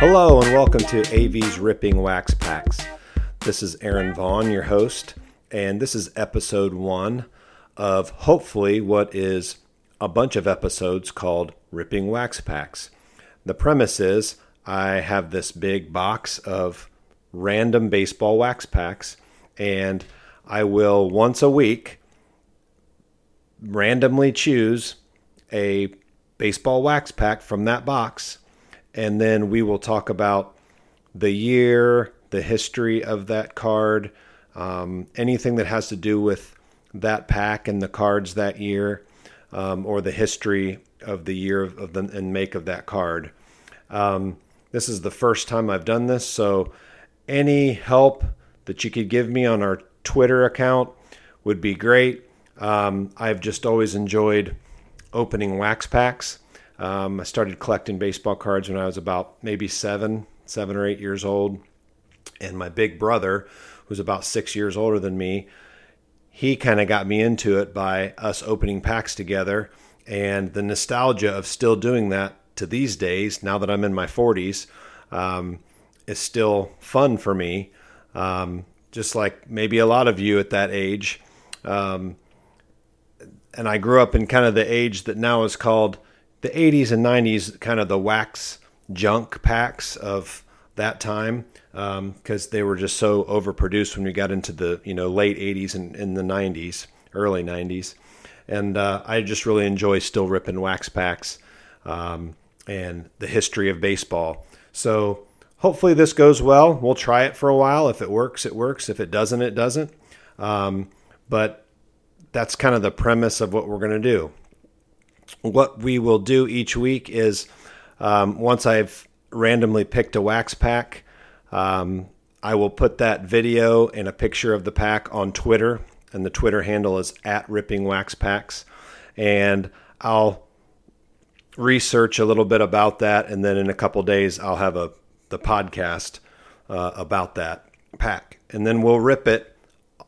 Hello and welcome to AV's Ripping Wax Packs. This is Aaron Vaughn, your host, and this is episode one of hopefully what is a bunch of episodes called Ripping Wax Packs. The premise is I have this big box of random baseball wax packs, and I will once a week randomly choose a baseball wax pack from that box, and then we will talk about the year, the history of that card, um, anything that has to do with that pack and the cards that year, um, or the history of the year of, the and make of that card. Um, this is the first time I've done this, so any help that you could give me on our Twitter account would be great. Um, I've just always enjoyed opening wax packs. Um, I started collecting baseball cards when I was about maybe seven, seven or eight years old. And my big brother, who's about six years older than me, he kind of got me into it by us opening packs together. And the nostalgia of still doing that to these days, now that I'm in my 40s, um, is still fun for me. Um, just like maybe a lot of you at that age. Um, and I grew up in kind of the age that now is called the 80s and 90s, kind of the wax junk packs of that time, because um, they were just so overproduced when we got into the you know late 80s and in the 90s, early 90s, and uh, I just really enjoy still ripping wax packs um, and the history of baseball. So hopefully this goes well. We'll try it for a while. If it works, it works. If it doesn't, it doesn't. Um, but that's kind of the premise of what we're going to do. What we will do each week is um, once I've randomly picked a wax pack, um, I will put that video and a picture of the pack on Twitter, and the Twitter handle is at Ripping Wax Packs, and I'll research a little bit about that, and then in a couple days I'll have a the podcast uh, about that pack, and then we'll rip it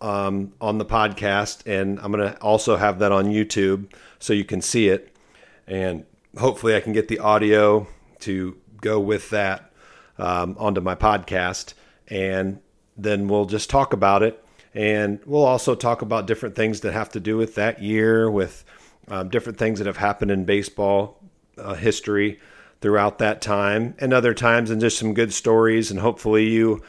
um, on the podcast, and I'm going to also have that on YouTube so you can see it, and hopefully I can get the audio to go with that um, onto my podcast, and then we'll just talk about it, and we'll also talk about different things that have to do with that year, with um, different things that have happened in baseball uh, history throughout that time and other times and just some good stories. And hopefully you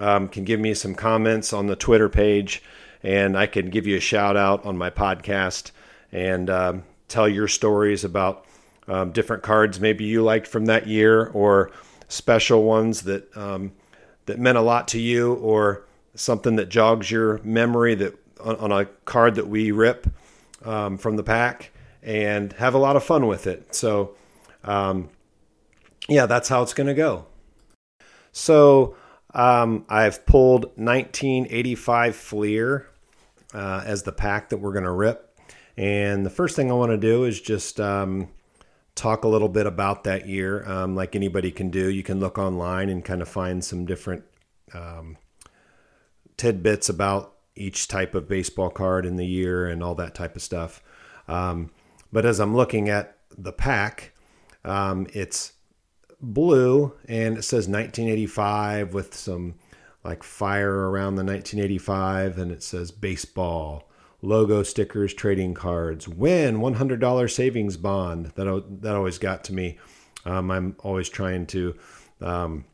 um, can give me some comments on the Twitter page, and I can give you a shout out on my podcast and um, tell your stories about um, different cards maybe you liked from that year or special ones that um, that meant a lot to you or something that jogs your memory that on, on a card that we rip um, from the pack and have a lot of fun with it. So, um, yeah, that's how it's going to go. So um, I've pulled 1985 Fleer uh, as the pack that we're going to rip. And the first thing I want to do is just um, talk a little bit about that year. Um, like anybody can do, you can look online and kind of find some different um, tidbits about each type of baseball card in the year and all that type of stuff. Um, but as I'm looking at the pack, um, it's blue and it says 1985 with some like fire around the 1985 and it says baseball logo stickers trading cards win $100 savings bond that that always got to me um, i'm always trying to um,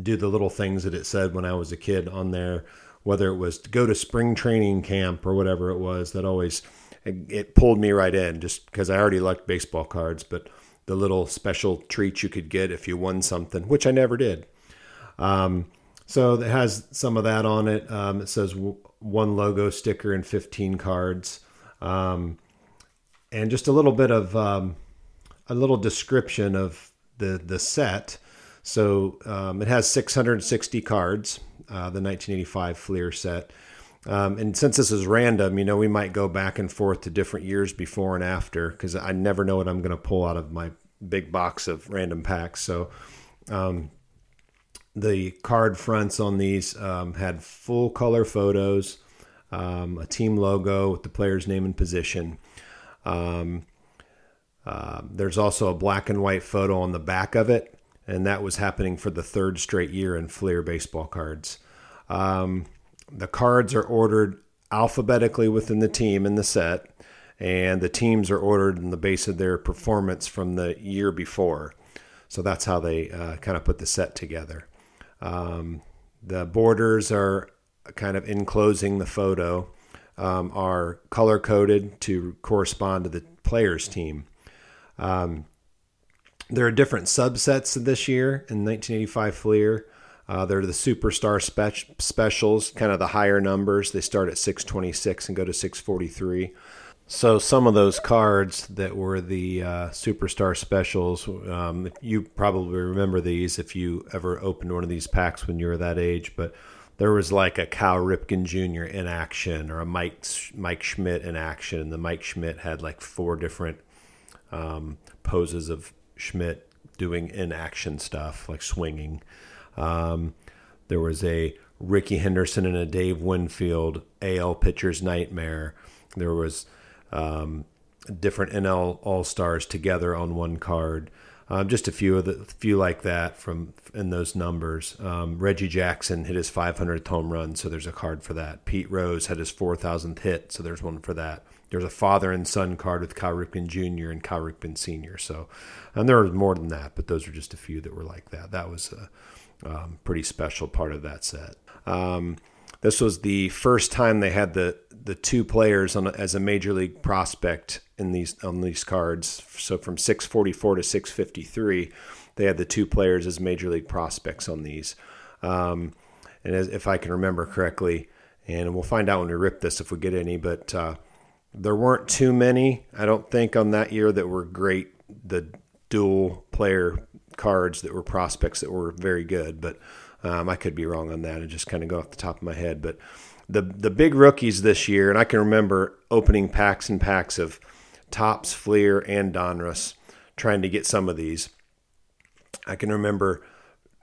do the little things that it said when i was a kid on there whether it was to go to spring training camp or whatever it was that always it, pulled me right in just because i already liked baseball cards but the little special treats you could get if you won something, which I never did. Um, so it has some of that on it. Um, it says one logo sticker and 15 cards, um, and just a little bit of um, a little description of the the set. So um, it has 660 cards, uh, the 1985 Fleer set. Um, and since this is random, you know, we might go back and forth to different years before and after because I never know what I'm going to pull out of my big box of random packs. So, um, the card fronts on these um, had full color photos, um, a team logo with the player's name and position. Um, uh, there's also a black and white photo on the back of it, and that was happening for the third straight year in Fleer baseball cards. Um, the cards are ordered alphabetically within the team in the set, and the teams are ordered in the base of their performance from the year before. So that's how they uh, kind of put the set together. Um, the borders are kind of enclosing the photo, um, are color coded to correspond to the player's team. Um, there are different subsets this year in 1985 Fleer. Uh, they're the superstar spe- specials, kind of the higher numbers. They start at 626 and go to 643. So some of those cards that were the uh, superstar specials, um, you probably remember these if you ever opened one of these packs when you were that age. But there was like a Cal Ripken Jr. in action or a Mike Mike Schmidt in action. and The Mike Schmidt had like four different um, poses of Schmidt doing in action stuff like swinging. Um, there was a Rickey Henderson and a Dave Winfield AL pitcher's nightmare. There was um, different NL All Stars together on one card. Um, just a few of the few like that from in those numbers. Um, Reggie Jackson hit his 500th home run, so there's a card for that. Pete Rose had his 4,000th hit, so there's one for that. There's a father and son card with Cal Ripken Jr. and Cal Ripken Sr. So, and there was more than that, but those are just a few that were like that. That was a um, pretty special part of that set. Um, this was the first time they had the the two players on as a major league prospect in these on these cards. So from 644 to 653, they had the two players as major league prospects on these. Um, and as, if I can remember correctly, and we'll find out when we rip this if we get any, but uh, there weren't too many, I don't think, on that year that were great. The dual player cards that were prospects that were very good, but um, I could be wrong on that and just kind of go off the top of my head. But the the big rookies this year, and I can remember opening packs and packs of Topps, Fleer, and Donruss, trying to get some of these. I can remember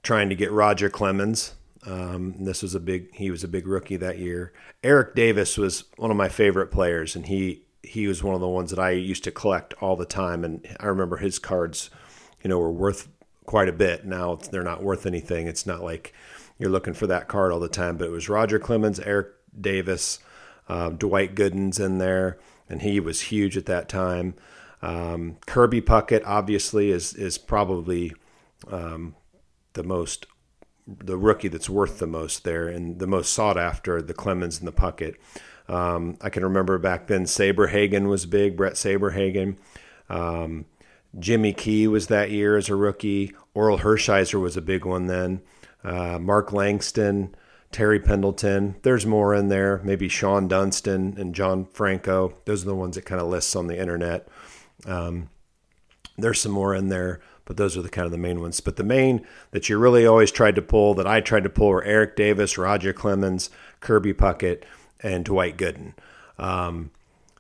trying to get Roger Clemens. Um, this was a big. He was a big rookie that year. Eric Davis was one of my favorite players, and he he was one of the ones that I used to collect all the time. And I remember his cards, you know, were worth quite a bit. Now they're not worth anything. It's not like you're looking for that card all the time. But it was Roger Clemens, Eric Davis, uh, Dwight Gooden's in there, and he was huge at that time. Um, Kirby Puckett obviously is is probably um, the most the rookie that's worth the most there and the most sought after the Clemens and the Puckett. Um, I can remember back then Saberhagen was big, Bret Saberhagen. Um, Jimmy Key was that year as a rookie. Orel Hershiser was a big one then. Uh, Mark Langston, Terry Pendleton. There's more in there. Maybe Shawon Dunston and John Franco. Those are the ones that kind of lists on the internet. Um, there's some more in there, but those are the kind of the main ones. But the main that you really always tried to pull, that I tried to pull, were Eric Davis, Roger Clemens, Kirby Puckett, and Dwight Gooden. Um,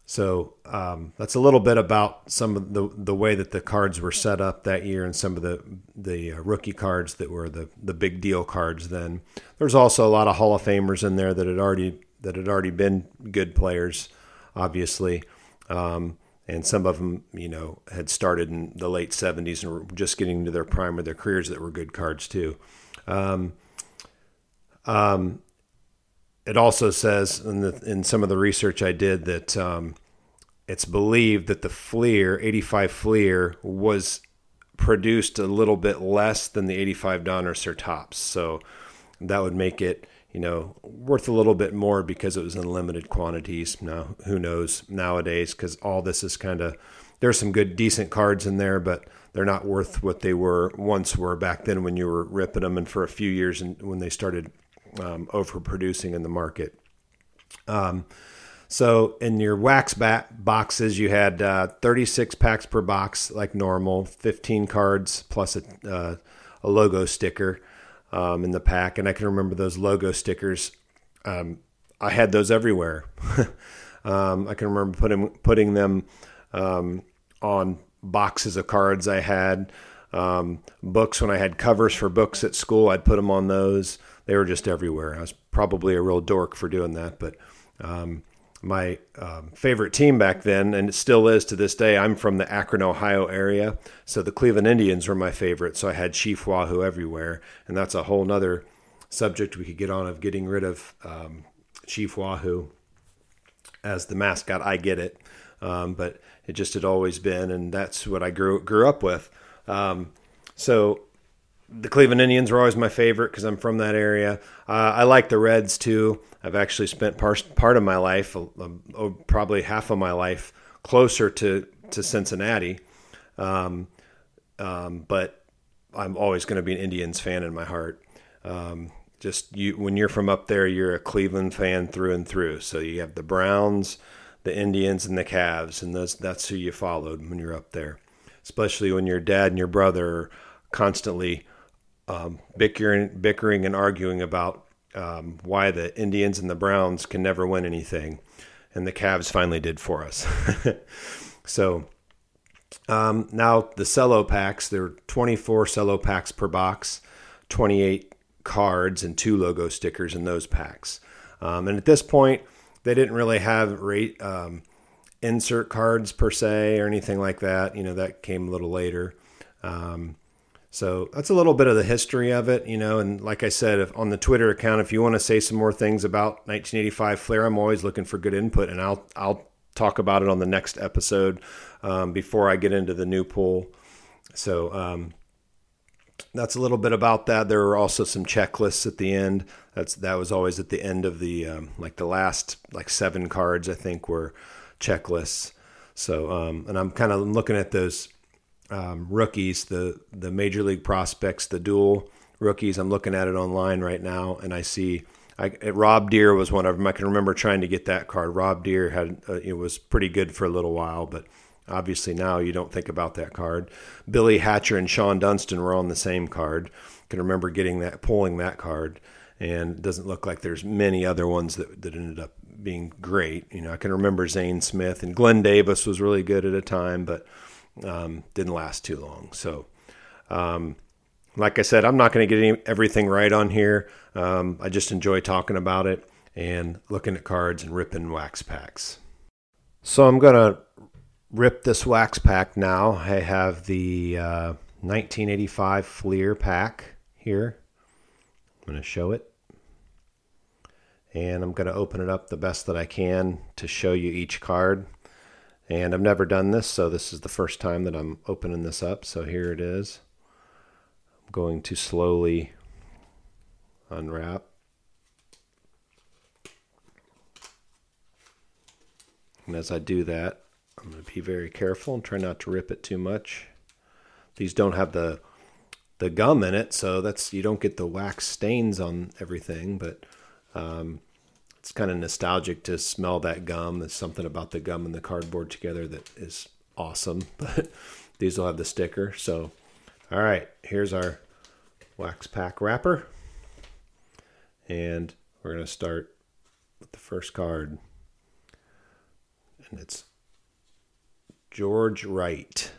so um, that's a little bit about some of the the way that the cards were set up that year, and some of the the uh, rookie cards that were the the big deal cards. Then there's also a lot of Hall of Famers in there that had already that had already been good players, obviously, um, and some of them you know had started in the late '70s and were just getting into their prime of their careers that were good cards too. Um, um, it also says in, the, in some of the research I did that um, it's believed that the Fleer 85 Fleer was produced a little bit less than the 85 Donruss or Topps, so that would make it you know worth a little bit more because it was in limited quantities. Now who knows nowadays because all this is kind of there's some good decent cards in there, but they're not worth what they were once were back then when you were ripping them and for a few years and when they started um, overproducing in the market. Um, so in your wax bat boxes, you had uh, 36 packs per box, like normal, 15 cards plus a, uh, a logo sticker um, in the pack. And I can remember those logo stickers. Um, I had those everywhere. um, I can remember putting putting them um, on boxes of cards I had. Um, books when I had covers for books at school, I'd put them on those they were just everywhere. I was probably a real dork for doing that, but um, my um, favorite team back then, and it still is to this day. I'm from the Akron, Ohio area, so the Cleveland Indians were my favorite. So I had Chief Wahoo everywhere, and that's a whole nother subject we could get on of getting rid of um, Chief Wahoo as the mascot. I get it, um, but it just had always been, and that's what I grew grew up with. Um, so the Cleveland Indians were always my favorite because I'm from that area. Uh, I like the Reds too. I've actually spent part part of my life, uh, uh, probably half of my life, closer to to Cincinnati. Um, um, but I'm always going to be an Indians fan in my heart. Um, just you, when you're from up there, you're a Cleveland fan through and through. So you have the Browns, the Indians, and the Cavs, and those that's who you followed when you're up there. Especially when your dad and your brother are constantly um, bickering, bickering and arguing about um, why the Indians and the Browns can never win anything, and the Cavs finally did for us. so um, now the cello packs, there are 24 cello packs per box, 28 cards, and two logo stickers in those packs. Um, and at this point, they didn't really have rate um, insert cards per se or anything like that. You know, that came a little later. Um, so that's a little bit of the history of it, you know. And like I said, if, on the Twitter account, if you want to say some more things about 1985 Fleer, I'm always looking for good input, and I'll I'll talk about it on the next episode um, before I get into the new pool. So um, that's a little bit about that. There are also some checklists at the end. That's that was always at the end of the um, like the last like seven cards I think were checklists. So um, and I'm kind of looking at those um, rookies, the the major league prospects, the dual rookies. I'm looking at it online right now, and I see I, Rob Deer was one of them. I can remember trying to get that card. Rob Deer had uh, it was pretty good for a little while, but obviously now you don't think about that card. Billy Hatcher and Shawon Dunston were on the same card. I can remember getting that, pulling that card, and it doesn't look like there's many other ones that that ended up being great. You know, I can remember Zane Smith and Glenn Davis was really good at a time, but um, didn't last too long. So, um, like I said, I'm not going to get any, everything right on here. Um, I just enjoy talking about it and looking at cards and ripping wax packs. So I'm going to rip this wax pack now. I have the uh, 1985 Fleer pack here. I'm going to show it. And I'm going to open it up the best that I can to show you each card. And I've never done this, so this is the first time that I'm opening this up. So here it is. I'm going to slowly unwrap. And as I do that, I'm going to be very careful and try not to rip it too much. These don't have the the gum in it, so that's you don't get the wax stains on everything, but um, it's kind of nostalgic to smell that gum. There's something about the gum and the cardboard together that is awesome. But these will have the sticker. So, all right, here's our wax pack wrapper. And we're going to start with the first card. And it's George Wright.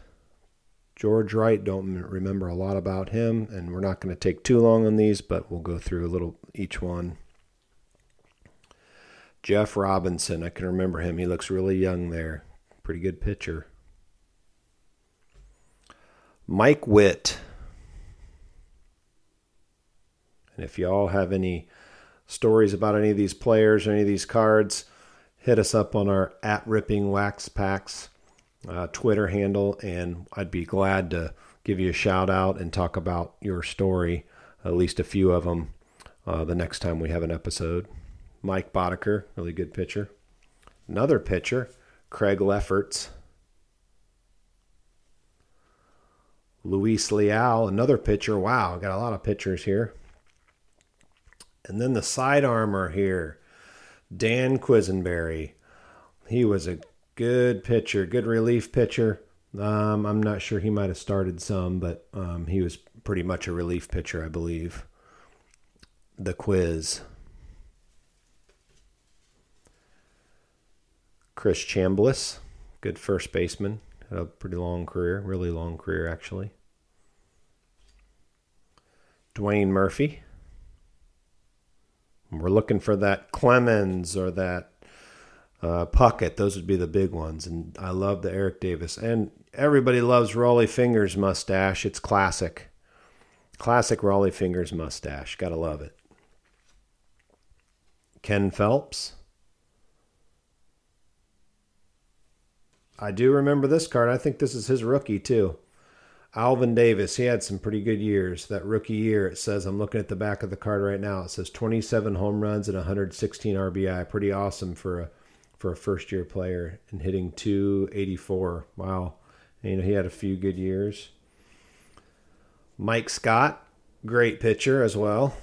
George Wright, don't remember a lot about him, and we're not going to take too long on these, but we'll go through a little each one. Jeff Robinson, I can remember him. He looks really young there. Pretty good pitcher. Mike Witt. And if y'all have any stories about any of these players or any of these cards, hit us up on our at Ripping Wax Packs uh, Twitter handle, and I'd be glad to give you a shout out and talk about your story, at least a few of them, uh, the next time we have an episode. Mike Boddicker, really good pitcher. Another pitcher, Craig Lefferts. Luis Leal, another pitcher. Wow, got a lot of pitchers here. And then the side armor here, Dan Quisenberry. He was a good pitcher, good relief pitcher. Um, I'm not sure he might have started some, but um, he was pretty much a relief pitcher, I believe. The quiz. Chris Chambliss, good first baseman, had a pretty long career, really long career actually. Dwayne Murphy. We're looking for that Clemens or that uh, Puckett. Those would be the big ones. And I love the Eric Davis. And everybody loves Rollie Fingers mustache. It's classic. Classic Rollie Fingers mustache. Gotta love it. Ken Phelps. I do remember this card. I think this is his rookie too. Alvin Davis, he had some pretty good years. That rookie year, it says, I'm looking at the back of the card right now. It says 27 home runs and 116 RBI. Pretty awesome for a for a first year player and hitting 284. Wow. You know, he had a few good years. Mike Scott, great pitcher as well.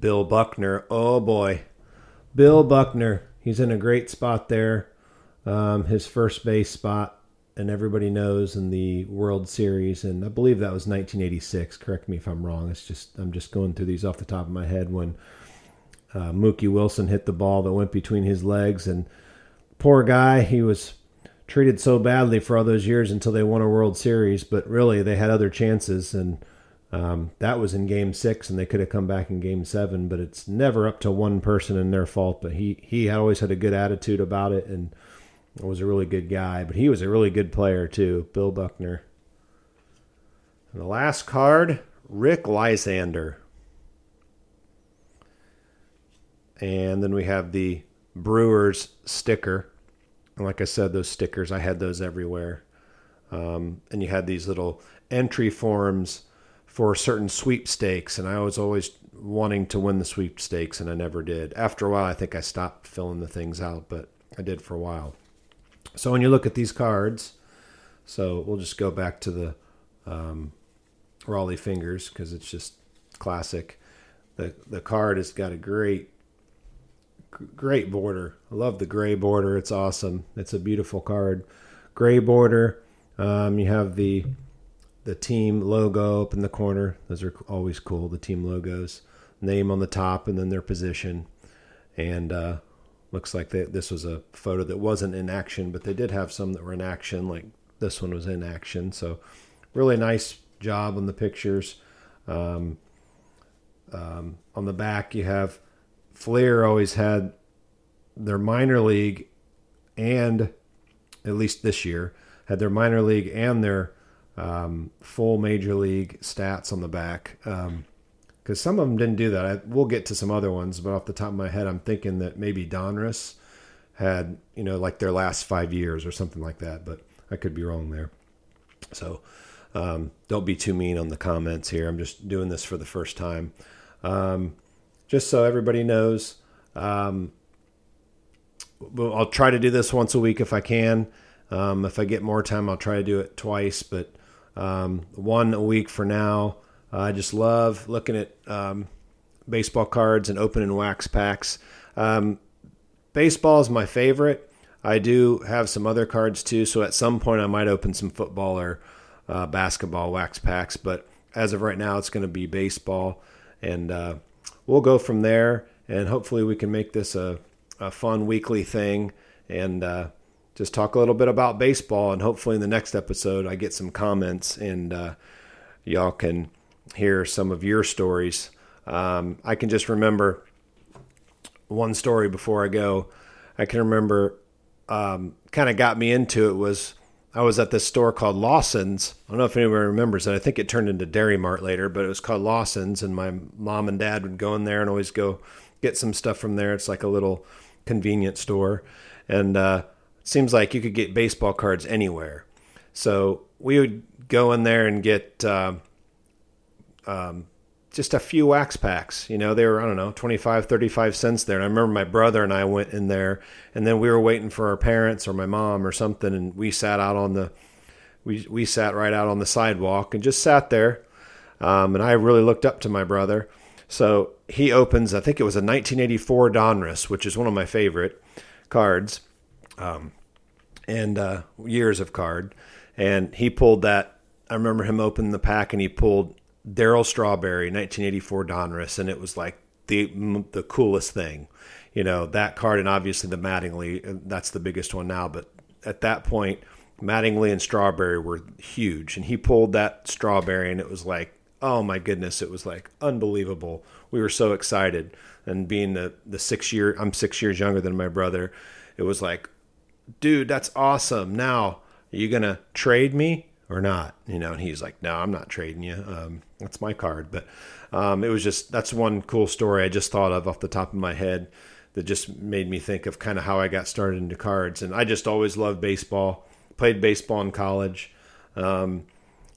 Bill Buckner, oh boy. Bill Buckner, he's in a great spot there um, his first base spot, and everybody knows in the World Series, and I believe that was 1986. Correct me if I'm wrong. It's just I'm just going through these off the top of my head when uh, Mookie Wilson hit the ball that went between his legs, and poor guy, he was treated so badly for all those years until they won a World Series. But really, they had other chances, and um, that was in Game Six, and they could have come back in Game Seven. But it's never up to one person and their fault. But he he always had a good attitude about it, and was a really good guy, but he was a really good player too, Bill Buckner. And the last card, Rick Lysander. And then we have the Brewers sticker. And like I said, those stickers, I had those everywhere. Um, and you had these little entry forms for certain sweepstakes. And I was always wanting to win the sweepstakes, and I never did. After a while, I think I stopped filling the things out, but I did for a while. So when you look at these cards, so we'll just go back to the um, Rollie fingers because it's just classic. The the card has got a great great border. I love the gray border. It's awesome. It's a beautiful card. Gray border. Um, you have the the team logo up in the corner. Those are always cool. The team logos, name on the top, and then their position. And uh, Looks like they, this was a photo that wasn't in action, but they did have some that were in action, like this one was in action. So, really nice job on the pictures. Um, um, on the back, you have Fleer always had their minor league and at least this year had their minor league and their um, full major league stats on the back. Um, because some of them didn't do that. I, we'll get to some other ones, but off the top of my head, I'm thinking that maybe Donruss had, you know, like their last five years or something like that, but I could be wrong there. So um, don't be too mean on the comments here. I'm just doing this for the first time. Um, just so everybody knows, um, I'll try to do this once a week if I can. Um, if I get more time, I'll try to do it twice, but um, one a week for now. Uh, I just love looking at um, baseball cards and opening wax packs. Um, baseball is my favorite. I do have some other cards too, so at some point I might open some football or uh, basketball wax packs. But as of right now, it's going to be baseball, and uh, we'll go from there. And hopefully, we can make this a, a fun weekly thing and uh, just talk a little bit about baseball. And hopefully, in the next episode, I get some comments and uh, y'all can hear some of your stories. Um, I can just remember one story before I go. I can remember um, kind of got me into it was I was at this store called Lawson's. I don't know if anyone remembers it. I think it turned into Dairy Mart later, but it was called Lawson's, and my mom and dad would go in there and always go get some stuff from there. It's like a little convenience store, and uh, seems like you could get baseball cards anywhere. So we would go in there and get. Uh, um, just a few wax packs. You know, they were, I don't know, 25, 35 cents there. And I remember my brother and I went in there and then we were waiting for our parents or my mom or something. And we sat out on the, we, we sat right out on the sidewalk and just sat there. Um, and I really looked up to my brother. So he opens, I think it was a 1984 Donruss, which is one of my favorite cards. Um, and uh, years of card. And he pulled that. I remember him opening the pack and he pulled Darryl Strawberry, 1984 Donruss, and it was like the the coolest thing, you know, that card and obviously the Mattingly. That's the biggest one now, but at that point, Mattingly and Strawberry were huge, and he pulled that Strawberry, and it was like oh my goodness, it was like unbelievable. We were so excited. And being the, the six year, I'm six years younger than my brother, it was like, dude, that's awesome. Now, are you going to trade me or not? You know, and he's like, no, I'm not trading you. Um, that's my card. But um, it was just, that's one cool story I just thought of off the top of my head that just made me think of kind of how I got started into cards. And I just always loved baseball, played baseball in college. Um,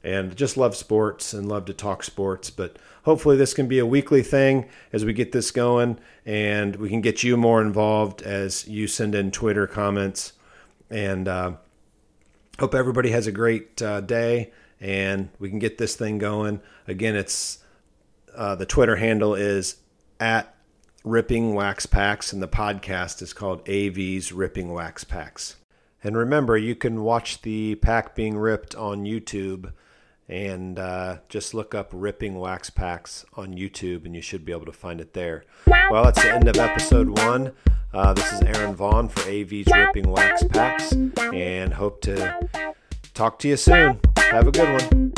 and just love sports and love to talk sports. But hopefully, this can be a weekly thing as we get this going, and we can get you more involved as you send in Twitter comments. And uh, hope everybody has a great uh, day, and we can get this thing going. Again, it's uh, the Twitter handle is at Ripping Wax Packs, and the podcast is called AV's Ripping Wax Packs. And remember, you can watch the pack being ripped on YouTube and uh, just look up Ripping Wax Packs on YouTube, and you should be able to find it there. Well, that's the end of episode one. Uh, this is Aaron Vaughn for AV's Ripping Wax Packs, and hope to talk to you soon. Have a good one.